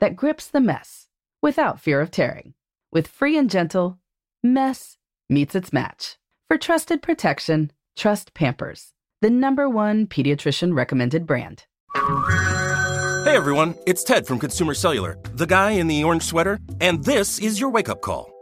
that grips the mess without fear of tearing. With free and gentle, mess meets its match. For trusted protection, trust Pampers, the number one pediatrician recommended brand. Hey everyone, it's Ted from Consumer Cellular, the guy in the orange sweater, and this is your wake up call.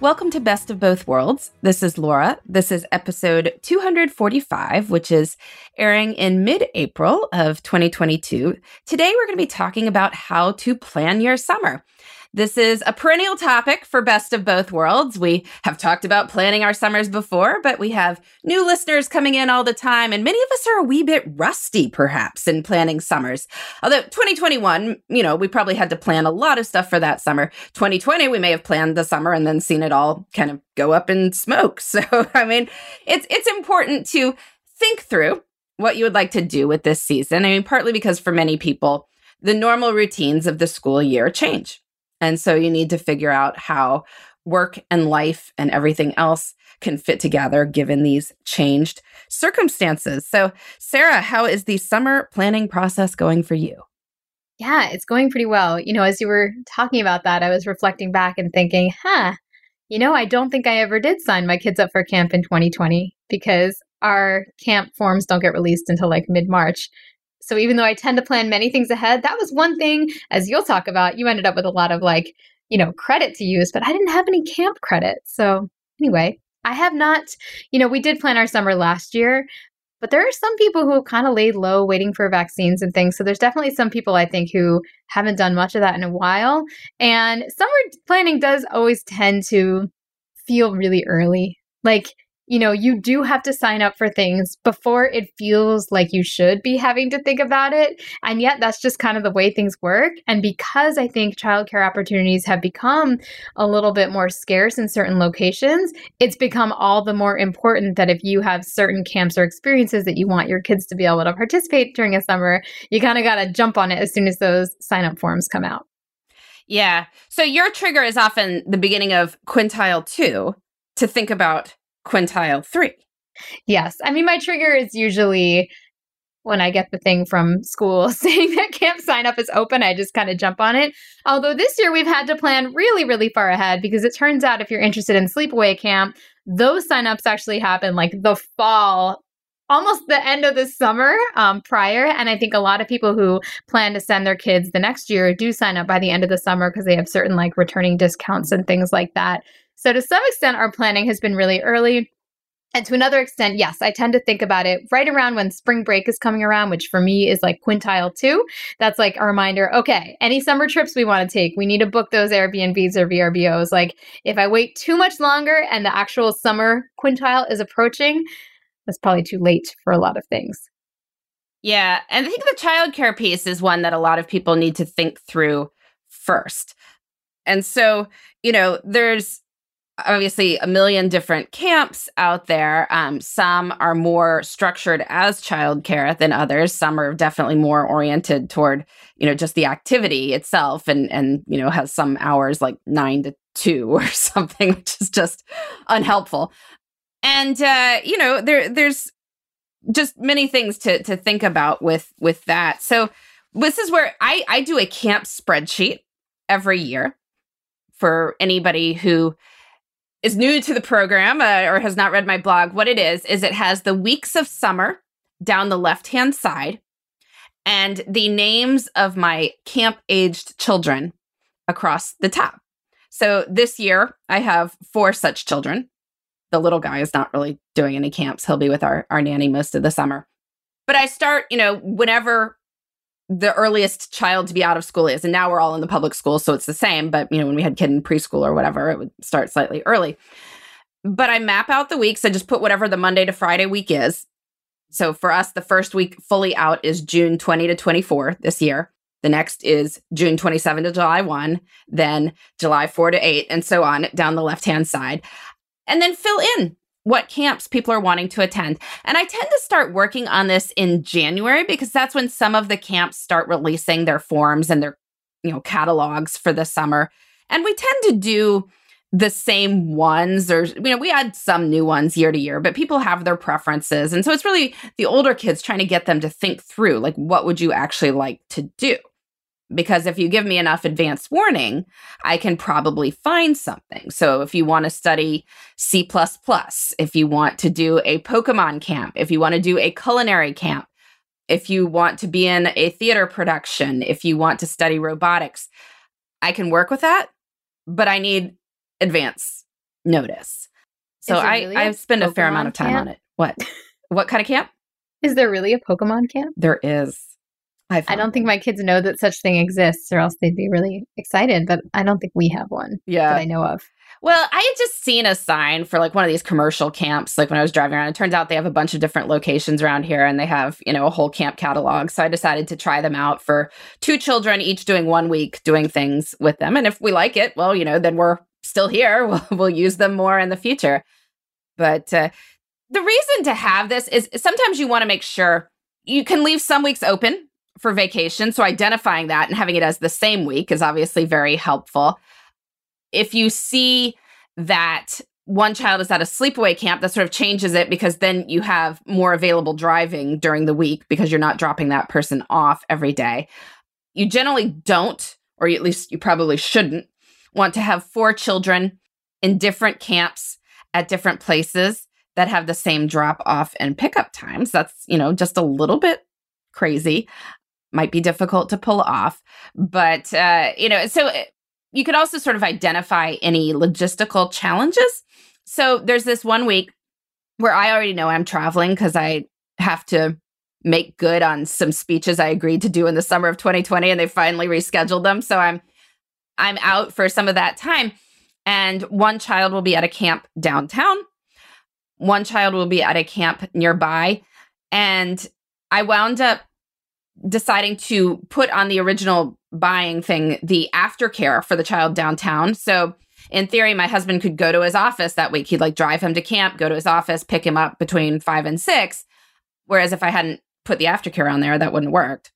Welcome to Best of Both Worlds. This is Laura. This is episode 245, which is airing in mid April of 2022. Today, we're going to be talking about how to plan your summer. This is a perennial topic for Best of Both Worlds. We have talked about planning our summers before, but we have new listeners coming in all the time, and many of us are a wee bit rusty, perhaps, in planning summers. Although 2021, you know, we probably had to plan a lot of stuff for that summer. 2020, we may have planned the summer and then seen it all kind of go up in smoke. So, I mean, it's it's important to think through what you would like to do with this season. I mean, partly because for many people, the normal routines of the school year change. And so you need to figure out how work and life and everything else can fit together given these changed circumstances. So, Sarah, how is the summer planning process going for you? Yeah, it's going pretty well. You know, as you were talking about that, I was reflecting back and thinking, huh, you know, I don't think I ever did sign my kids up for camp in 2020 because our camp forms don't get released until like mid March. So even though I tend to plan many things ahead, that was one thing, as you'll talk about, you ended up with a lot of like, you know, credit to use, but I didn't have any camp credit. So anyway, I have not, you know, we did plan our summer last year, but there are some people who have kind of laid low waiting for vaccines and things. So there's definitely some people I think who haven't done much of that in a while. And summer planning does always tend to feel really early. Like you know, you do have to sign up for things before it feels like you should be having to think about it. And yet, that's just kind of the way things work. And because I think childcare opportunities have become a little bit more scarce in certain locations, it's become all the more important that if you have certain camps or experiences that you want your kids to be able to participate during a summer, you kind of got to jump on it as soon as those sign up forms come out. Yeah. So your trigger is often the beginning of quintile two to think about quintile three. Yes. I mean, my trigger is usually when I get the thing from school saying that camp sign up is open, I just kind of jump on it. Although this year we've had to plan really, really far ahead because it turns out if you're interested in sleepaway camp, those signups actually happen like the fall almost the end of the summer um, prior. And I think a lot of people who plan to send their kids the next year do sign up by the end of the summer because they have certain like returning discounts and things like that. So to some extent, our planning has been really early. And to another extent, yes, I tend to think about it right around when spring break is coming around, which for me is like quintile two. That's like a reminder okay, any summer trips we want to take, we need to book those Airbnbs or VRBOs. Like if I wait too much longer and the actual summer quintile is approaching, that's probably too late for a lot of things. Yeah. And I think the childcare piece is one that a lot of people need to think through first. And so, you know, there's obviously a million different camps out there. Um, some are more structured as childcare than others. Some are definitely more oriented toward, you know, just the activity itself and and you know, has some hours like nine to two or something, which is just unhelpful and uh, you know there there's just many things to to think about with with that. So this is where I I do a camp spreadsheet every year for anybody who is new to the program uh, or has not read my blog. What it is is it has the weeks of summer down the left hand side and the names of my camp aged children across the top. So this year I have four such children the little guy is not really doing any camps. He'll be with our, our nanny most of the summer. But I start, you know, whenever the earliest child to be out of school is. And now we're all in the public school, so it's the same. But, you know, when we had kid in preschool or whatever, it would start slightly early. But I map out the weeks. I just put whatever the Monday to Friday week is. So for us, the first week fully out is June 20 to 24 this year. The next is June 27 to July 1, then July 4 to 8, and so on down the left hand side and then fill in what camps people are wanting to attend. And I tend to start working on this in January because that's when some of the camps start releasing their forms and their, you know, catalogs for the summer. And we tend to do the same ones or you know we add some new ones year to year but people have their preferences and so it's really the older kids trying to get them to think through like what would you actually like to do because if you give me enough advance warning, I can probably find something. So if you want to study C, if you want to do a Pokemon camp, if you want to do a culinary camp, if you want to be in a theater production, if you want to study robotics, I can work with that, but I need advance notice. So I, really I spend a fair amount of time camp? on it. What? what kind of camp? Is there really a Pokemon camp? There is. I, I don't think my kids know that such thing exists, or else they'd be really excited. But I don't think we have one. Yeah, that I know of. Well, I had just seen a sign for like one of these commercial camps, like when I was driving around. It turns out they have a bunch of different locations around here and they have, you know, a whole camp catalog. So I decided to try them out for two children, each doing one week, doing things with them. And if we like it, well, you know, then we're still here. We'll, we'll use them more in the future. But uh, the reason to have this is sometimes you want to make sure you can leave some weeks open for vacation. So identifying that and having it as the same week is obviously very helpful. If you see that one child is at a sleepaway camp, that sort of changes it because then you have more available driving during the week because you're not dropping that person off every day. You generally don't, or at least you probably shouldn't, want to have four children in different camps at different places that have the same drop off and pickup times. That's, you know, just a little bit crazy might be difficult to pull off. But, uh, you know, so uh, you could also sort of identify any logistical challenges. So there's this one week where I already know I'm traveling because I have to make good on some speeches I agreed to do in the summer of 2020 and they finally rescheduled them. So I'm I'm out for some of that time. And one child will be at a camp downtown. One child will be at a camp nearby. And I wound up deciding to put on the original buying thing the aftercare for the child downtown. So in theory, my husband could go to his office that week. He'd like drive him to camp, go to his office, pick him up between five and six. Whereas if I hadn't put the aftercare on there, that wouldn't worked.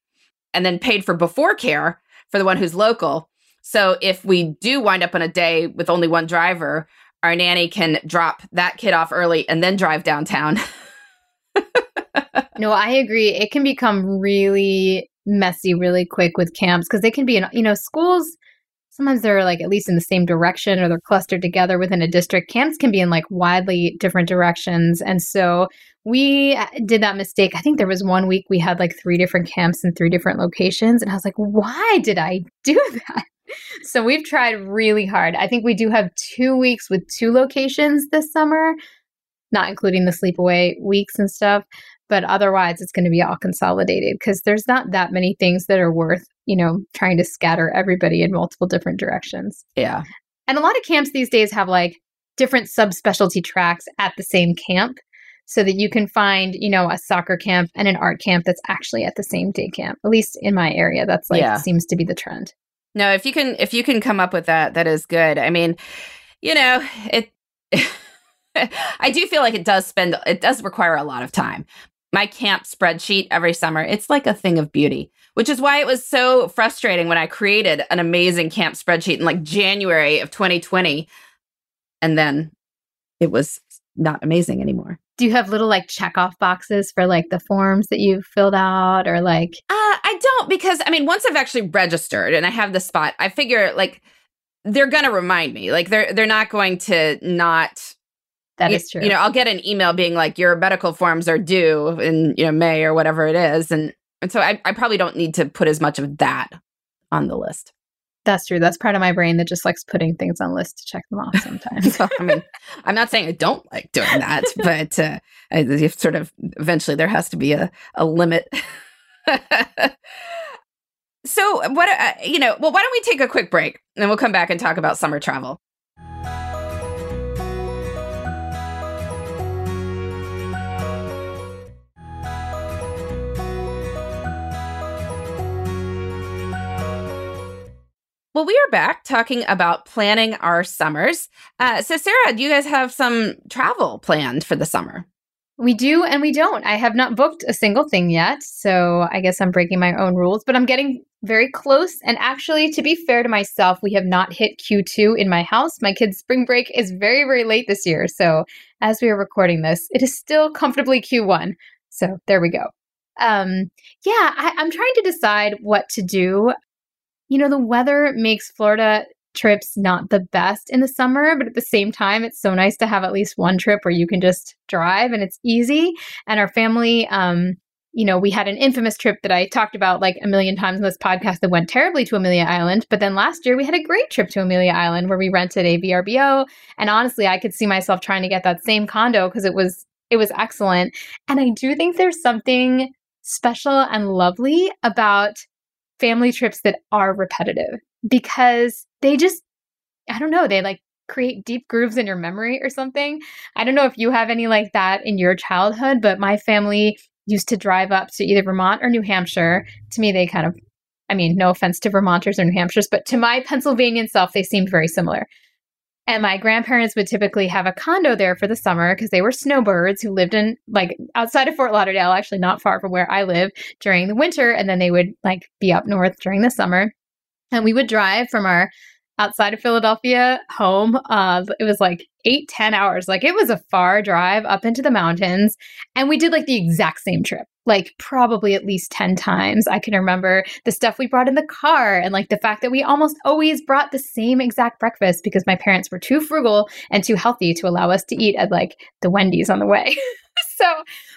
And then paid for before care for the one who's local. So if we do wind up on a day with only one driver, our nanny can drop that kid off early and then drive downtown. no, I agree. It can become really messy really quick with camps because they can be in, you know, schools sometimes they're like at least in the same direction or they're clustered together within a district. Camps can be in like widely different directions. And so we uh, did that mistake. I think there was one week we had like three different camps in three different locations. And I was like, why did I do that? So we've tried really hard. I think we do have two weeks with two locations this summer, not including the sleepaway weeks and stuff. But otherwise, it's going to be all consolidated because there's not that many things that are worth, you know, trying to scatter everybody in multiple different directions. Yeah. And a lot of camps these days have like different subspecialty tracks at the same camp so that you can find, you know, a soccer camp and an art camp that's actually at the same day camp. At least in my area, that's like yeah. seems to be the trend. No, if you can if you can come up with that, that is good. I mean, you know, it I do feel like it does spend it does require a lot of time. My camp spreadsheet every summer, it's like a thing of beauty, which is why it was so frustrating when I created an amazing camp spreadsheet in like January of 2020 and then it was not amazing anymore. Do you have little like check off boxes for like the forms that you've filled out or like? Uh, I don't because I mean, once I've actually registered and I have the spot, I figure like they're gonna remind me. Like they're they're not going to not. That you, is true. You know, I'll get an email being like, your medical forms are due in you know May or whatever it is, and and so I, I probably don't need to put as much of that on the list. That's true. That's part of my brain that just likes putting things on lists to check them off sometimes. I mean, I'm not saying I don't like doing that, but uh, I, sort of eventually there has to be a, a limit. so, what, uh, you know, well, why don't we take a quick break and we'll come back and talk about summer travel? Well, we are back talking about planning our summers. Uh, so, Sarah, do you guys have some travel planned for the summer? We do and we don't. I have not booked a single thing yet. So, I guess I'm breaking my own rules, but I'm getting very close. And actually, to be fair to myself, we have not hit Q2 in my house. My kids' spring break is very, very late this year. So, as we are recording this, it is still comfortably Q1. So, there we go. Um, yeah, I, I'm trying to decide what to do you know, the weather makes Florida trips not the best in the summer, but at the same time, it's so nice to have at least one trip where you can just drive and it's easy. And our family, um, you know, we had an infamous trip that I talked about like a million times in this podcast that went terribly to Amelia Island. But then last year we had a great trip to Amelia Island where we rented a VRBO. And honestly, I could see myself trying to get that same condo because it was it was excellent. And I do think there's something special and lovely about family trips that are repetitive because they just, I don't know, they like create deep grooves in your memory or something. I don't know if you have any like that in your childhood, but my family used to drive up to either Vermont or New Hampshire. To me, they kind of, I mean, no offense to Vermonters or New Hampshires, but to my Pennsylvanian self, they seemed very similar. And my grandparents would typically have a condo there for the summer because they were snowbirds who lived in like outside of Fort Lauderdale, actually not far from where I live during the winter. And then they would like be up north during the summer. And we would drive from our outside of Philadelphia home. Uh, it was like eight, ten hours. Like it was a far drive up into the mountains. And we did like the exact same trip, like probably at least 10 times. I can remember the stuff we brought in the car and like the fact that we almost always brought the same exact breakfast because my parents were too frugal and too healthy to allow us to eat at like the Wendy's on the way. so,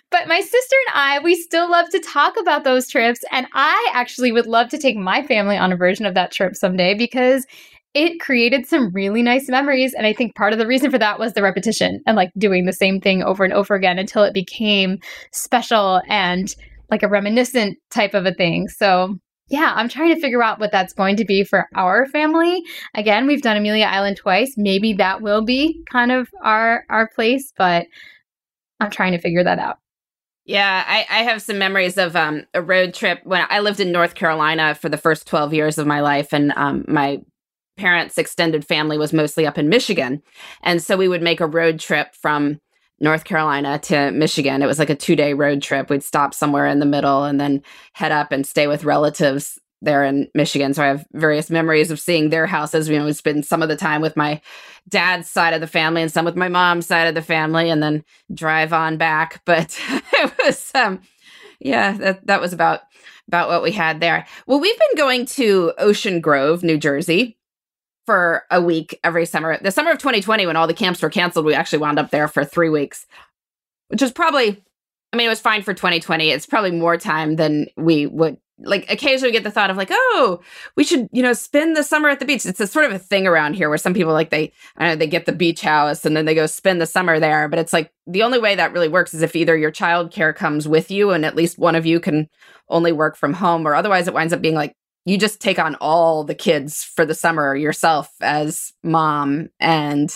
but my sister and I, we still love to talk about those trips. And I actually would love to take my family on a version of that trip someday because it created some really nice memories. And I think part of the reason for that was the repetition and like doing the same thing over and over again until it became special and like a reminiscent type of a thing. So, yeah, I'm trying to figure out what that's going to be for our family. Again, we've done Amelia Island twice. Maybe that will be kind of our our place, but I'm trying to figure that out. Yeah, I, I have some memories of um, a road trip when I lived in North Carolina for the first 12 years of my life. And um, my parents' extended family was mostly up in Michigan. And so we would make a road trip from North Carolina to Michigan. It was like a two day road trip. We'd stop somewhere in the middle and then head up and stay with relatives there in Michigan. So I have various memories of seeing their houses. You know, we spend some of the time with my dad's side of the family and some with my mom's side of the family and then drive on back. But it was um yeah, that that was about about what we had there. Well, we've been going to Ocean Grove, New Jersey for a week every summer. The summer of 2020, when all the camps were canceled, we actually wound up there for three weeks, which was probably, I mean, it was fine for 2020. It's probably more time than we would like occasionally get the thought of like, oh, we should, you know, spend the summer at the beach. It's a sort of a thing around here where some people like they, know, they get the beach house and then they go spend the summer there. But it's like the only way that really works is if either your child care comes with you and at least one of you can only work from home, or otherwise it winds up being like you just take on all the kids for the summer yourself as mom. And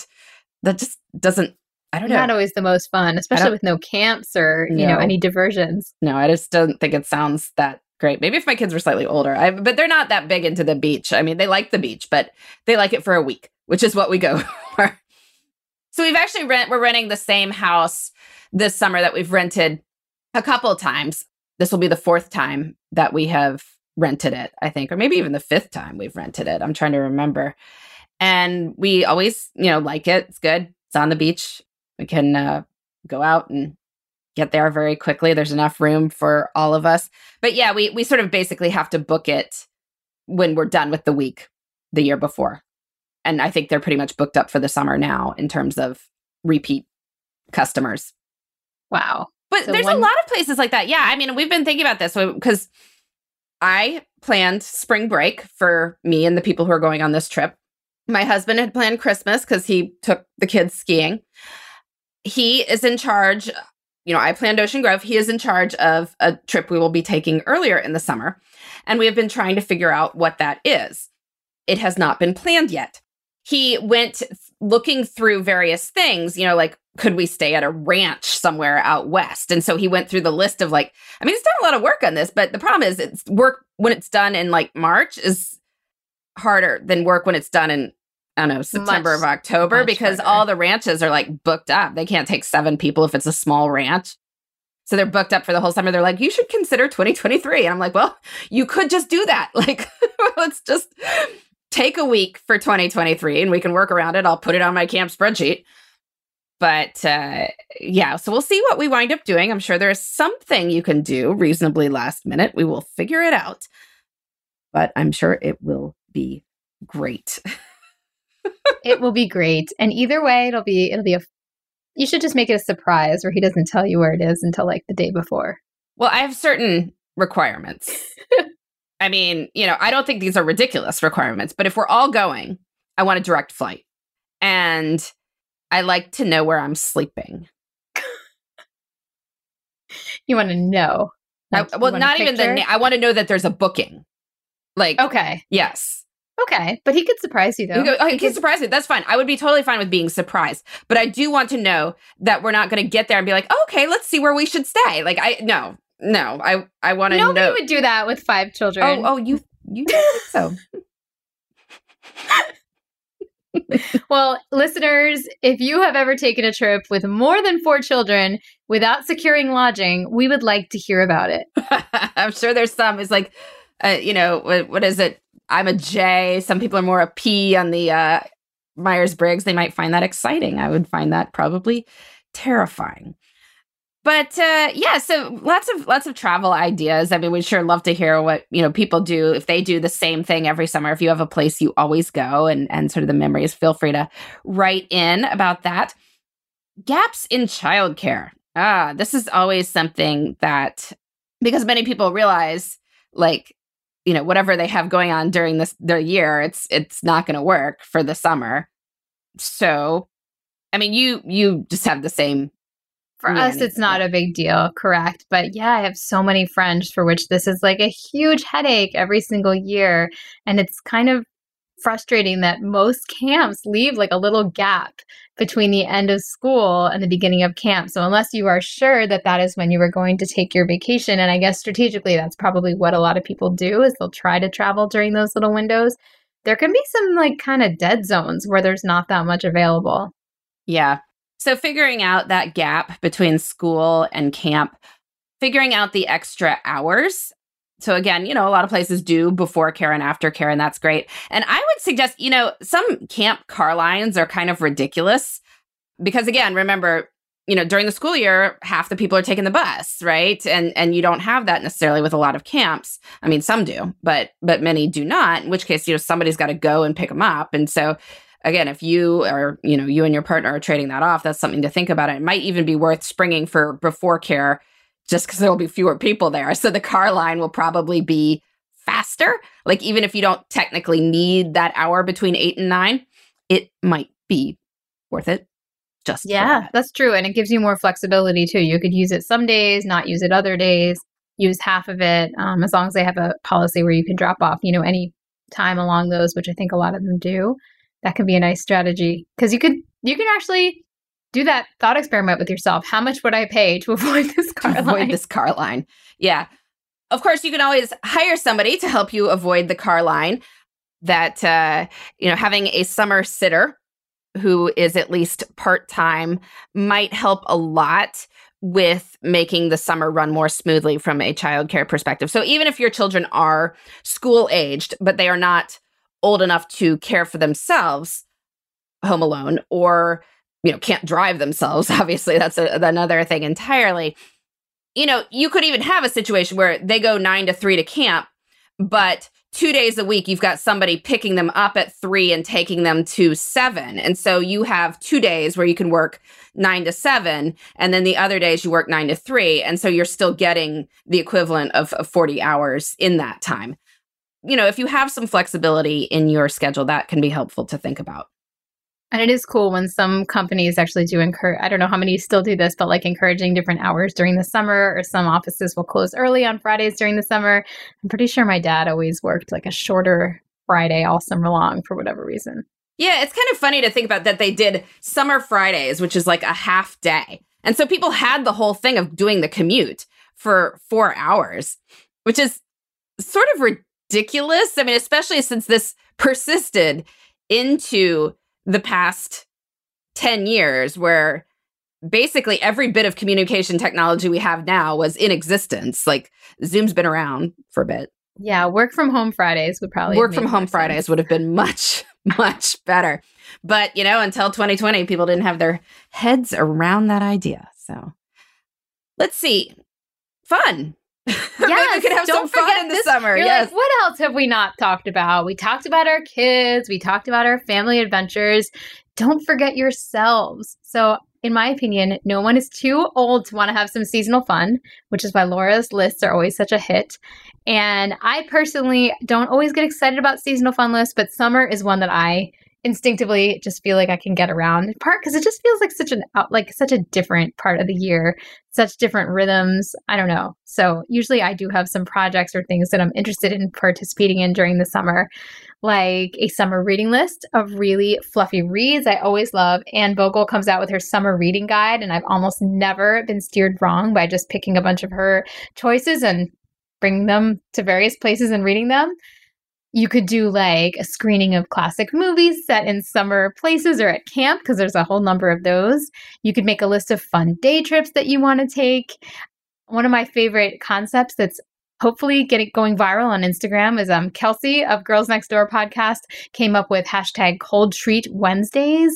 that just doesn't I don't know. Not always the most fun, especially with no camps or, you know, any diversions. No, I just don't think it sounds that great. Maybe if my kids were slightly older, I, but they're not that big into the beach. I mean, they like the beach, but they like it for a week, which is what we go for. So we've actually rent. We're renting the same house this summer that we've rented a couple of times. This will be the fourth time that we have rented it, I think, or maybe even the fifth time we've rented it. I'm trying to remember. And we always, you know, like it. It's good. It's on the beach. We can uh, go out and get there very quickly. There's enough room for all of us. But yeah, we we sort of basically have to book it when we're done with the week the year before. And I think they're pretty much booked up for the summer now in terms of repeat customers. Wow. But So there's a lot of places like that. Yeah, I mean, we've been thinking about this because I planned spring break for me and the people who are going on this trip. My husband had planned Christmas because he took the kids skiing. He is in charge. You know, I planned Ocean Grove. He is in charge of a trip we will be taking earlier in the summer. And we have been trying to figure out what that is. It has not been planned yet. He went looking through various things, you know, like could we stay at a ranch somewhere out west? And so he went through the list of like, I mean, he's done a lot of work on this, but the problem is it's work when it's done in like March is harder than work when it's done in, I don't know, September Much- of October because harder. all the ranches are like booked up. They can't take seven people if it's a small ranch. So they're booked up for the whole summer. They're like, you should consider 2023. And I'm like, well, you could just do that. Like, let's just take a week for 2023 and we can work around it. I'll put it on my camp spreadsheet. But uh, yeah, so we'll see what we wind up doing. I'm sure there's something you can do reasonably last minute. We will figure it out. But I'm sure it will be great. it will be great. And either way, it'll be it'll be a you should just make it a surprise where he doesn't tell you where it is until like the day before. Well, I have certain requirements. I mean, you know, I don't think these are ridiculous requirements, but if we're all going, I want a direct flight. And I like to know where I'm sleeping. You want to know. I- Like, you well, not even the na- I want to know that there's a booking. Like, Okay. yes. Okay. But he could surprise you though. You go, oh, He can could- surprise me. That's fine. I would be totally fine with being surprised. But I do want to know that we're not going to get there and be like, oh, okay, let's see where we should stay. Like, I, no, no, I, I want to know. Nobody would do that with five children. oh, oh, you, you think so. Well, listeners, if you have ever taken a trip with more than four children without securing lodging, we would like to hear about it. I'm sure there's some. It's like, uh, you know, what, what is it? I'm a J. Some people are more a P on the uh, Myers Briggs. They might find that exciting. I would find that probably terrifying. But uh, yeah, so lots of lots of travel ideas. I mean, we'd sure love to hear what you know people do if they do the same thing every summer. If you have a place you always go and and sort of the memories, feel free to write in about that. Gaps in childcare. Ah, this is always something that because many people realize like you know whatever they have going on during this their year it's it's not going to work for the summer so i mean you you just have the same For us, it's not a big deal, correct? But yeah, I have so many friends for which this is like a huge headache every single year. And it's kind of frustrating that most camps leave like a little gap between the end of school and the beginning of camp. So unless you are sure that that is when you are going to take your vacation, and I guess strategically that's probably what a lot of people do is they'll try to travel during those little windows. There can be some like kind of dead zones where there's not that much available. yeah so figuring out that gap between school and camp figuring out the extra hours so again you know a lot of places do before care and after care and that's great and i would suggest you know some camp car lines are kind of ridiculous because again remember you know, during the school year, half the people are taking the bus, right? And and you don't have that necessarily with a lot of camps. I mean, some do, but but many do not. In which case, you know, somebody's got to go and pick them up. And so, again, if you are, you know, you and your partner are trading that off, that's something to think about. It might even be worth springing for before care, just because there will be fewer people there. So the car line will probably be faster. Like even if you don't technically need that hour between eight and nine, it might be worth it just yeah that. that's true and it gives you more flexibility too you could use it some days not use it other days use half of it um, as long as they have a policy where you can drop off you know any time along those which i think a lot of them do that can be a nice strategy. Because you could you can actually do that thought experiment with yourself. How much would i pay to avoid this car avoid line? this car line. Yeah. Of course you can always hire somebody to help you avoid the car line that uh, you know having a summer sitter who is at least part time might help a lot with making the summer run more smoothly from a childcare perspective. So even if your children are school aged, but they are not old enough to care for themselves home alone or you know can't drive themselves obviously that's a, another thing entirely you know you could even have a situation where they go 9 to 3 to camp but two days a week, you've got somebody picking them up at three and taking them to seven. And so you have two days where you can work nine to seven, and then the other days you work nine to three. And so you're still getting the equivalent of, of 40 hours in that time. You know, if you have some flexibility in your schedule, that can be helpful to think about. And it is cool when some companies actually do encourage, I don't know how many still do this, but like encouraging different hours during the summer, or some offices will close early on Fridays during the summer. I'm pretty sure my dad always worked like a shorter Friday all summer long for whatever reason. Yeah, it's kind of funny to think about that they did summer Fridays, which is like a half day. And so people had the whole thing of doing the commute for four hours, which is sort of ridiculous. I mean, especially since this persisted into the past 10 years where basically every bit of communication technology we have now was in existence. Like Zoom's been around for a bit. Yeah, work from home Fridays would probably work from home Fridays would have been much much better. But, you know, until 2020 people didn't have their heads around that idea. So, let's see. Fun. Yeah, we could have some fun in the this, summer. Yes. Like, what else have we not talked about? We talked about our kids. We talked about our family adventures. Don't forget yourselves. So, in my opinion, no one is too old to want to have some seasonal fun, which is why Laura's lists are always such a hit. And I personally don't always get excited about seasonal fun lists, but summer is one that I instinctively just feel like I can get around in part because it just feels like such an out, like such a different part of the year, such different rhythms. I don't know. So usually I do have some projects or things that I'm interested in participating in during the summer, like a summer reading list of really fluffy reads. I always love. Anne Bogel comes out with her summer reading guide, and I've almost never been steered wrong by just picking a bunch of her choices and bringing them to various places and reading them you could do like a screening of classic movies set in summer places or at camp because there's a whole number of those. You could make a list of fun day trips that you want to take. One of my favorite concepts that's hopefully getting going viral on Instagram is um Kelsey of Girls Next Door podcast came up with hashtag cold treat Wednesdays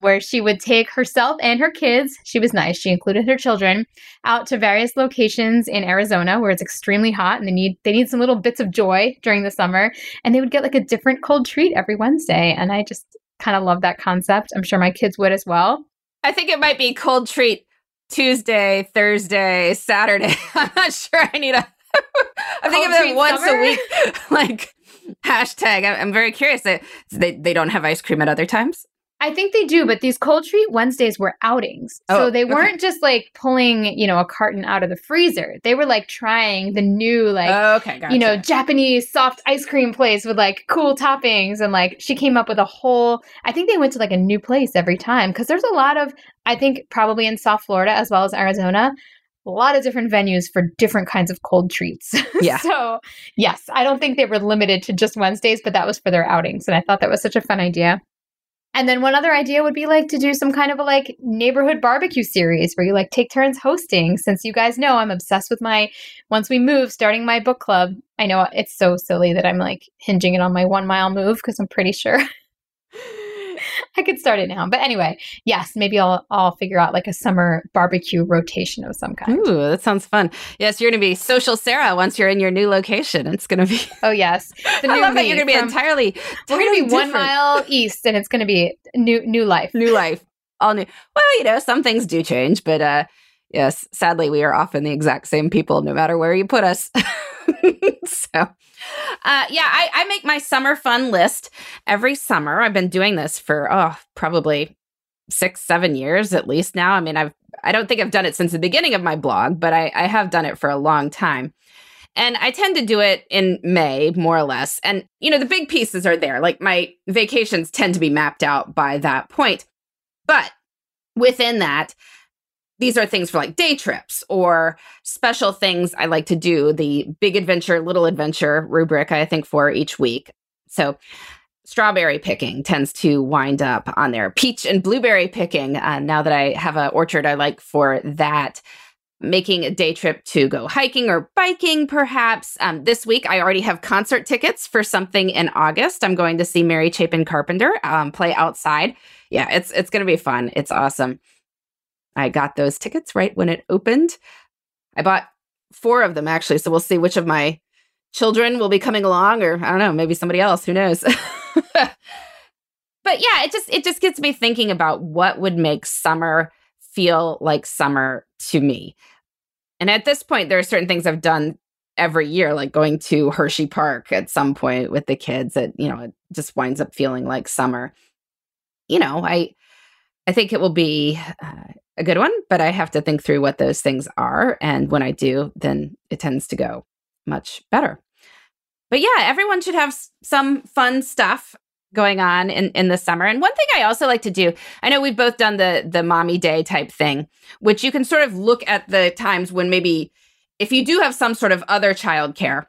where she would take herself and her kids, she was nice, she included her children, out to various locations in Arizona where it's extremely hot and they need they need some little bits of joy during the summer and they would get like a different cold treat every Wednesday and I just kind of love that concept. I'm sure my kids would as well. I think it might be cold treat Tuesday, Thursday, Saturday. I'm not sure I need a I think of it once summer? a week like hashtag. I'm very curious. They, they don't have ice cream at other times. I think they do, but these cold treat Wednesdays were outings. Oh, so they weren't okay. just like pulling, you know, a carton out of the freezer. They were like trying the new, like, oh, okay, gotcha. you know, Japanese soft ice cream place with like cool toppings. And like she came up with a whole, I think they went to like a new place every time because there's a lot of, I think probably in South Florida as well as Arizona, a lot of different venues for different kinds of cold treats. Yeah. so, yes, I don't think they were limited to just Wednesdays, but that was for their outings. And I thought that was such a fun idea. And then one other idea would be like to do some kind of a like neighborhood barbecue series where you like take turns hosting. Since you guys know I'm obsessed with my once we move, starting my book club. I know it's so silly that I'm like hinging it on my one mile move because I'm pretty sure I could start it now. But anyway, yes, maybe I'll I'll figure out like a summer barbecue rotation of some kind. Ooh, that sounds fun. Yes, you're going to be social Sarah once you're in your new location. It's going to be. Oh yes, the I love that you're going to be entirely. We're going to be one mile east, and it's going to be new new life. New life, all new. Well, you know, some things do change, but uh yes, sadly, we are often the exact same people, no matter where you put us. so, uh, yeah, I, I make my summer fun list every summer. I've been doing this for oh, probably six, seven years at least now. I mean, I've I don't think I've done it since the beginning of my blog, but I, I have done it for a long time. And I tend to do it in May, more or less. And, you know, the big pieces are there. Like my vacations tend to be mapped out by that point. But within that, these are things for like day trips or special things I like to do, the big adventure, little adventure rubric, I think, for each week. So, strawberry picking tends to wind up on there. Peach and blueberry picking, uh, now that I have an orchard, I like for that. Making a day trip to go hiking or biking, perhaps. Um, this week, I already have concert tickets for something in August. I'm going to see Mary Chapin Carpenter um, play outside. Yeah, it's it's going to be fun. It's awesome. I got those tickets right when it opened. I bought four of them actually, so we'll see which of my children will be coming along or I don't know, maybe somebody else, who knows. but yeah, it just it just gets me thinking about what would make summer feel like summer to me. And at this point there are certain things I've done every year like going to Hershey Park at some point with the kids that, you know, it just winds up feeling like summer. You know, I I think it will be uh, a good one, but I have to think through what those things are. And when I do, then it tends to go much better. But yeah, everyone should have some fun stuff going on in, in the summer. And one thing I also like to do, I know we've both done the the mommy day type thing, which you can sort of look at the times when maybe if you do have some sort of other child care,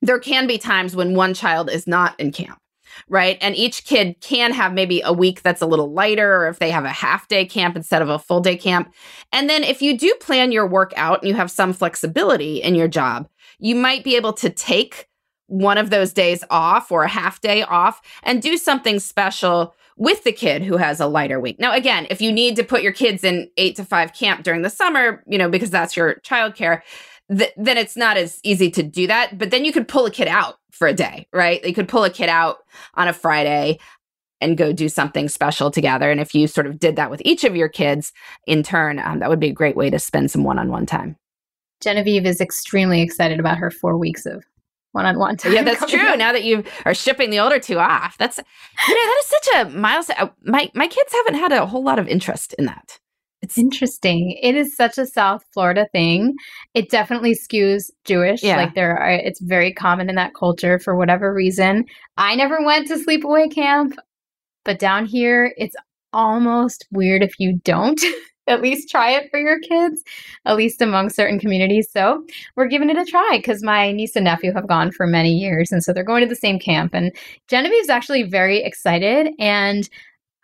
there can be times when one child is not in camp right? And each kid can have maybe a week that's a little lighter, or if they have a half day camp instead of a full day camp. And then if you do plan your work out and you have some flexibility in your job, you might be able to take one of those days off or a half day off and do something special with the kid who has a lighter week. Now, again, if you need to put your kids in eight to five camp during the summer, you know, because that's your childcare, th- then it's not as easy to do that. But then you could pull a kid out for a day, right? They could pull a kid out on a Friday and go do something special together. And if you sort of did that with each of your kids in turn, um, that would be a great way to spend some one on one time. Genevieve is extremely excited about her four weeks of one-on-one time. Yeah, that's true. Up. Now that you are shipping the older two off, that's you know that is such a milestone. Uh, my my kids haven't had a whole lot of interest in that. It's interesting. It is such a South Florida thing. It definitely skews Jewish. Yeah. Like there are it's very common in that culture for whatever reason. I never went to sleepaway camp, but down here it's almost weird if you don't at least try it for your kids, at least among certain communities. So we're giving it a try because my niece and nephew have gone for many years. And so they're going to the same camp. And Genevieve's actually very excited. And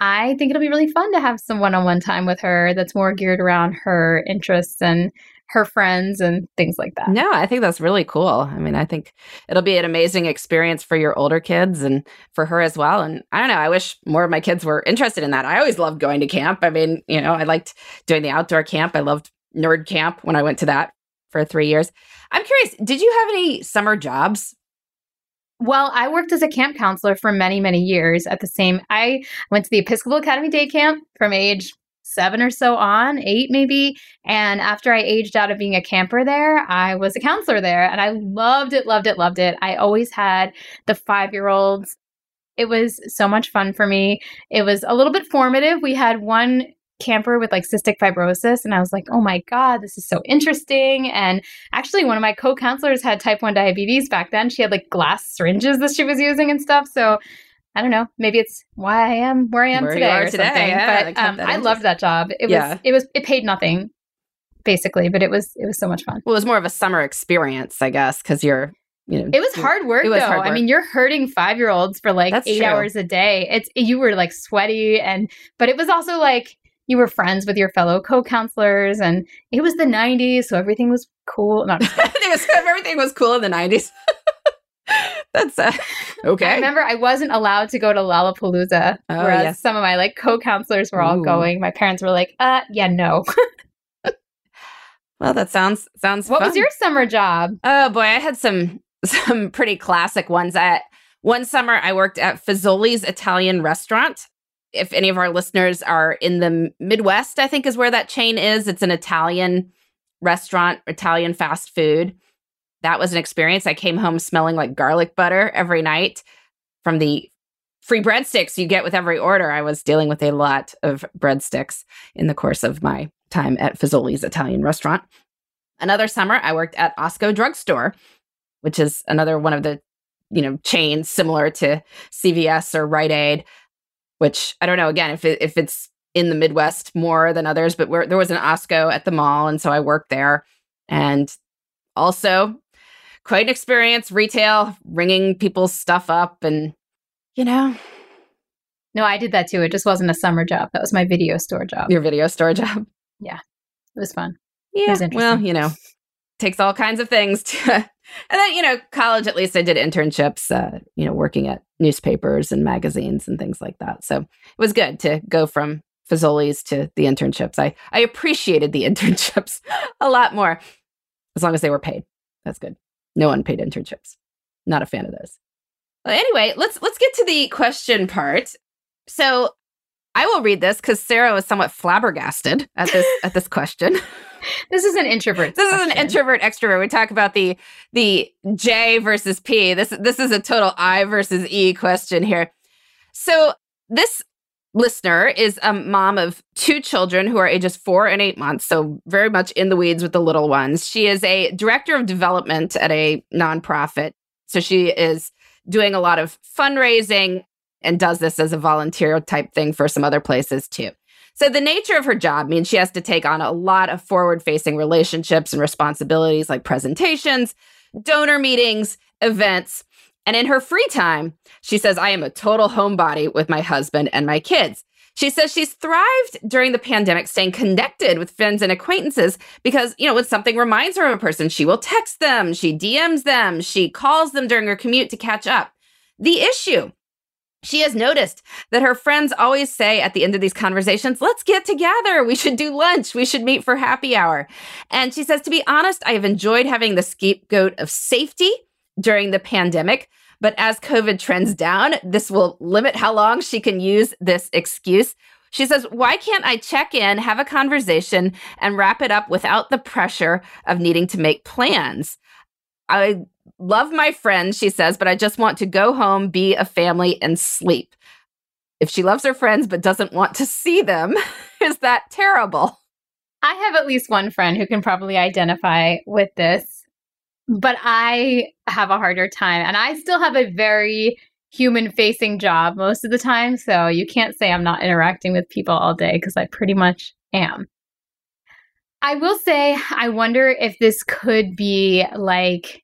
I think it'll be really fun to have some one on one time with her that's more geared around her interests and her friends and things like that. No, I think that's really cool. I mean, I think it'll be an amazing experience for your older kids and for her as well. And I don't know, I wish more of my kids were interested in that. I always loved going to camp. I mean, you know, I liked doing the outdoor camp. I loved nerd camp when I went to that for three years. I'm curious, did you have any summer jobs well, I worked as a camp counselor for many, many years at the same. I went to the Episcopal Academy Day Camp from age seven or so on, eight maybe. And after I aged out of being a camper there, I was a counselor there and I loved it, loved it, loved it. I always had the five year olds. It was so much fun for me. It was a little bit formative. We had one camper with like cystic fibrosis and I was like, "Oh my god, this is so interesting." And actually one of my co-counselors had type 1 diabetes back then. She had like glass syringes that she was using and stuff. So I don't know. Maybe it's why I am where I am where today or today. something. Yeah, but um, I loved that job. It yeah. was it was it paid nothing basically, but it was it was so much fun. Well, it was more of a summer experience, I guess, because you're you know, it was hard work though. Hard work. I mean, you're hurting five year olds for like That's eight true. hours a day. It's you were like sweaty and but it was also like you were friends with your fellow co-counselors and it was the 90s so everything was cool not everything was cool in the 90s That's uh, okay. I remember I wasn't allowed to go to Lollapalooza, Oh, whereas yes. some of my like co-counselors were all going. My parents were like, "Uh, yeah, no." well, that sounds sounds. what was your summer job? Oh boy, I had some some pretty classic ones. At one summer, I worked at Fazoli's Italian restaurant. If any of our listeners are in the Midwest, I think is where that chain is. It's an Italian restaurant, Italian fast food. That was an experience. I came home smelling like garlic butter every night from the free breadsticks you get with every order. I was dealing with a lot of breadsticks in the course of my time at Fazoli's Italian restaurant. Another summer, I worked at Osco Drugstore, which is another one of the you know chains similar to CVS or Rite Aid. Which I don't know. Again, if it, if it's in the Midwest more than others, but where there was an Osco at the mall, and so I worked there, and also quite an experience retail, ringing people's stuff up, and you know No, I did that too. It just wasn't a summer job. That was my video store job. your video store job. Yeah it was fun. Yeah. was well, you know, takes all kinds of things to. And then, you know, college, at least I did internships, uh, you know, working at newspapers and magazines and things like that. So it was good to go from Fazoli's to the internships. I, I appreciated the internships a lot more as long as they were paid. That's good. No unpaid internships. Not a fan of those. Well, anyway, let's let's get to the question part. So I will read this because Sarah was somewhat flabbergasted at this at this question. This is an introvert. This is an introvert extrovert. We talk about the the J versus P. This this is a total I versus E question here. So this listener is a mom of two children who are ages four and eight months, so very much in the weeds with the little ones. She is a director of development at a nonprofit. So she is doing a lot of fundraising and does this as a volunteer type thing for some other places too. So the nature of her job means she has to take on a lot of forward-facing relationships and responsibilities like presentations, donor meetings, events. And in her free time, she says, I am a total homebody with my husband and my kids. She says she's thrived during the pandemic, staying connected with friends and acquaintances because, you know, when something reminds her of a person, she will text them, she DMs them, she calls them during her commute to catch up. The issue she has noticed that her friends always say at the end of these conversations, let's get together. We should do lunch. We should meet for happy hour. And she says, to be honest, I have enjoyed having the scapegoat of safety during the pandemic. But as COVID trends down, this will limit how long she can use this excuse. She says, Why can't I check in, have a conversation, and wrap it up without the pressure of needing to make plans? I love my friends, she says, but I just want to go home, be a family, and sleep. If she loves her friends but doesn't want to see them, is that terrible? I have at least one friend who can probably identify with this, but I have a harder time. And I still have a very human facing job most of the time. So you can't say I'm not interacting with people all day because I pretty much am. I will say, I wonder if this could be like,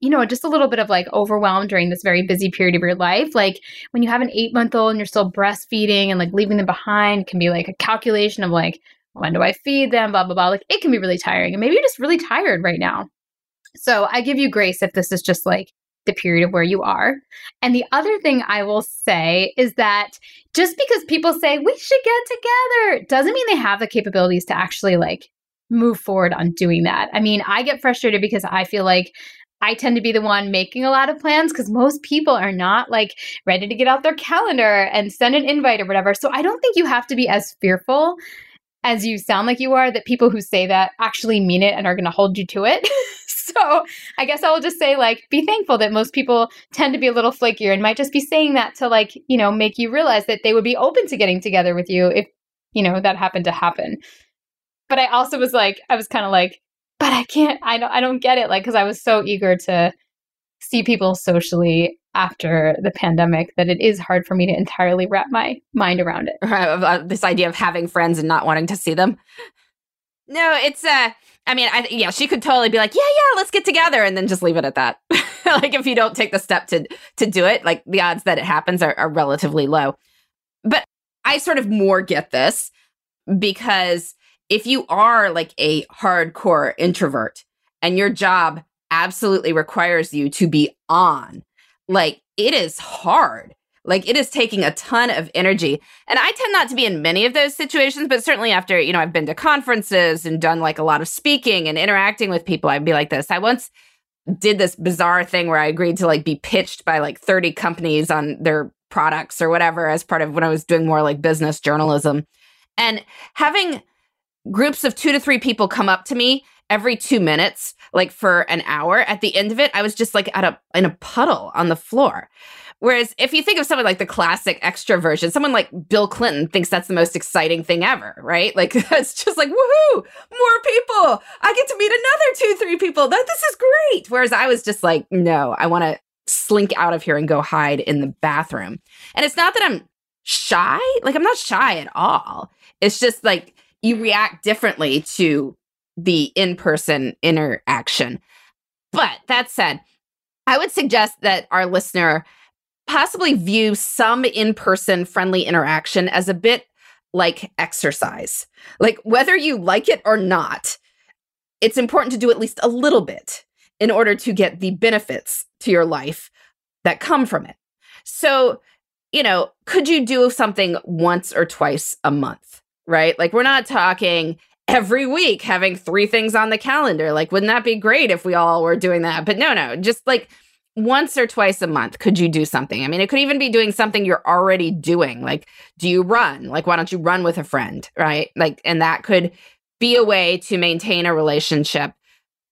you know, just a little bit of like overwhelm during this very busy period of your life. Like when you have an eight month old and you're still breastfeeding and like leaving them behind can be like a calculation of like, when do I feed them? Blah, blah, blah. Like it can be really tiring. And maybe you're just really tired right now. So I give you grace if this is just like the period of where you are. And the other thing I will say is that just because people say we should get together doesn't mean they have the capabilities to actually like move forward on doing that. I mean, I get frustrated because I feel like I tend to be the one making a lot of plans because most people are not like ready to get out their calendar and send an invite or whatever. So I don't think you have to be as fearful as you sound like you are that people who say that actually mean it and are going to hold you to it. so I guess I'll just say, like, be thankful that most people tend to be a little flakier and might just be saying that to, like, you know, make you realize that they would be open to getting together with you if, you know, that happened to happen. But I also was like, I was kind of like, but I can't, I don't, I don't get it. Like, cause I was so eager to see people socially after the pandemic that it is hard for me to entirely wrap my mind around it. Uh, this idea of having friends and not wanting to see them. No, it's uh I mean, I yeah, she could totally be like, "Yeah, yeah, let's get together," and then just leave it at that. like if you don't take the step to to do it, like the odds that it happens are, are relatively low. But I sort of more get this because if you are like a hardcore introvert and your job absolutely requires you to be on, like it is hard. Like it is taking a ton of energy. And I tend not to be in many of those situations, but certainly after, you know, I've been to conferences and done like a lot of speaking and interacting with people, I'd be like this. I once did this bizarre thing where I agreed to like be pitched by like 30 companies on their products or whatever as part of when I was doing more like business journalism. And having groups of two to three people come up to me every two minutes, like for an hour. At the end of it, I was just like at a in a puddle on the floor. Whereas if you think of someone like the classic extroversion, someone like Bill Clinton thinks that's the most exciting thing ever, right? Like that's just like, woohoo, more people. I get to meet another two, three people. That this is great. Whereas I was just like, no, I want to slink out of here and go hide in the bathroom. And it's not that I'm shy, like I'm not shy at all. It's just like you react differently to the in person interaction. But that said, I would suggest that our listener possibly view some in person friendly interaction as a bit like exercise. Like whether you like it or not, it's important to do at least a little bit in order to get the benefits to your life that come from it. So, you know, could you do something once or twice a month, right? Like we're not talking every week having three things on the calendar. Like, wouldn't that be great if we all were doing that? But no, no, just like once or twice a month, could you do something? I mean, it could even be doing something you're already doing. Like, do you run? Like, why don't you run with a friend? Right. Like, and that could be a way to maintain a relationship,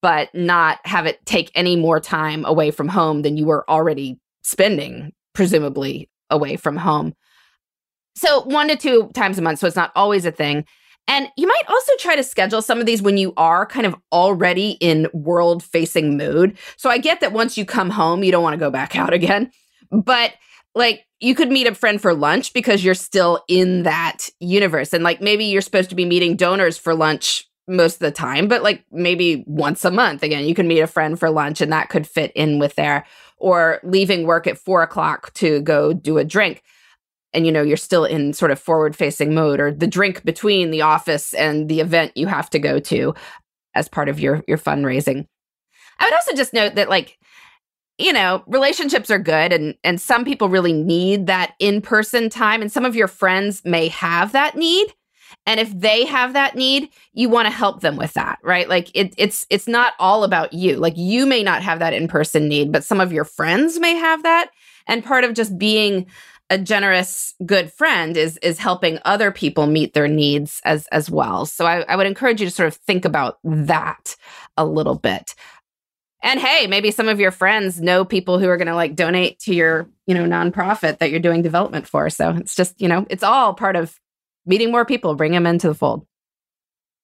but not have it take any more time away from home than you were already spending, presumably away from home. So, one to two times a month. So, it's not always a thing. And you might also try to schedule some of these when you are kind of already in world facing mood. So I get that once you come home, you don't want to go back out again. But like you could meet a friend for lunch because you're still in that universe. And like maybe you're supposed to be meeting donors for lunch most of the time, but like maybe once a month, again, you can meet a friend for lunch and that could fit in with there. Or leaving work at four o'clock to go do a drink and you know you're still in sort of forward facing mode or the drink between the office and the event you have to go to as part of your your fundraising. I would also just note that like you know relationships are good and and some people really need that in person time and some of your friends may have that need and if they have that need you want to help them with that right? Like it, it's it's not all about you. Like you may not have that in person need but some of your friends may have that and part of just being a generous good friend is is helping other people meet their needs as as well. So I, I would encourage you to sort of think about that a little bit. And hey maybe some of your friends know people who are going to like donate to your you know nonprofit that you're doing development for. So it's just you know it's all part of meeting more people bring them into the fold.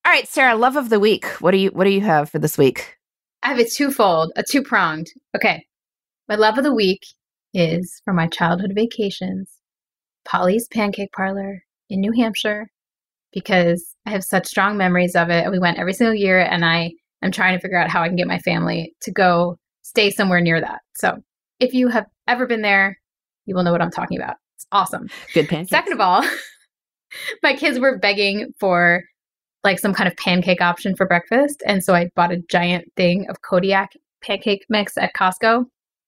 All right sarah love of the week. What do you what do you have for this week? I have a twofold, a two pronged. Okay. My love of the week is from my childhood vacations, Polly's Pancake Parlor in New Hampshire, because I have such strong memories of it. We went every single year, and I am trying to figure out how I can get my family to go stay somewhere near that. So if you have ever been there, you will know what I'm talking about. It's awesome. good pancakes Second of all, my kids were begging for like some kind of pancake option for breakfast. And so I bought a giant thing of Kodiak pancake mix at Costco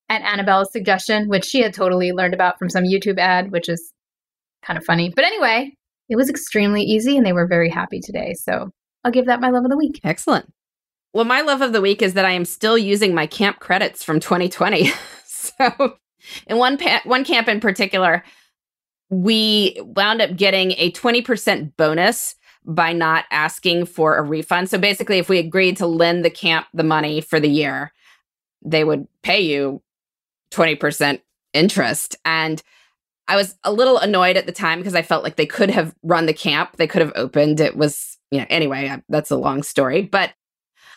at Annabelle's suggestion, which she had totally learned about from some YouTube ad, which is kind of funny. But anyway, it was extremely easy and they were very happy today. So I'll give that my love of the week. Excellent. Well, my love of the week is that I am still using my camp credits from 2020. so, in one pa- one camp in particular, we wound up getting a 20% bonus by not asking for a refund. So basically, if we agreed to lend the camp the money for the year, they would pay you 20% interest. And I was a little annoyed at the time because I felt like they could have run the camp, they could have opened. It was, you know, anyway, I, that's a long story. But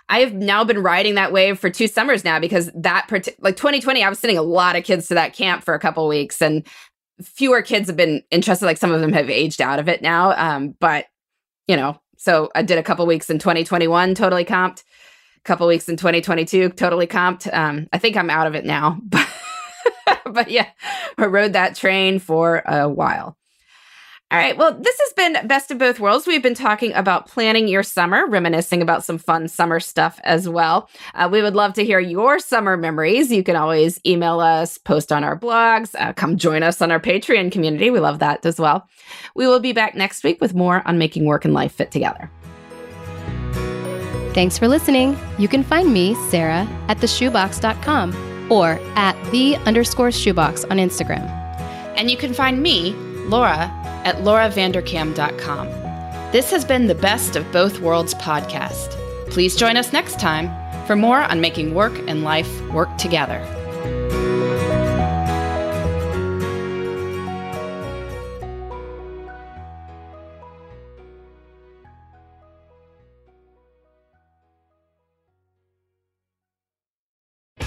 I have now been riding that wave for two summers now because that, part- like 2020, I was sending a lot of kids to that camp for a couple weeks and fewer kids have been interested. Like some of them have aged out of it now. Um, but, you know, so I did a couple weeks in 2021, totally comped. A couple weeks in 2022, totally comped. Um, I think I'm out of it now, but but yeah, I rode that train for a while. All right. Well, this has been Best of Both Worlds. We've been talking about planning your summer, reminiscing about some fun summer stuff as well. Uh, we would love to hear your summer memories. You can always email us, post on our blogs, uh, come join us on our Patreon community. We love that as well. We will be back next week with more on making work and life fit together. Thanks for listening. You can find me, Sarah, at theshoebox.com or at the underscore shoebox on Instagram. And you can find me, Laura, at lauravanderkam.com. This has been the Best of Both Worlds podcast. Please join us next time for more on making work and life work together.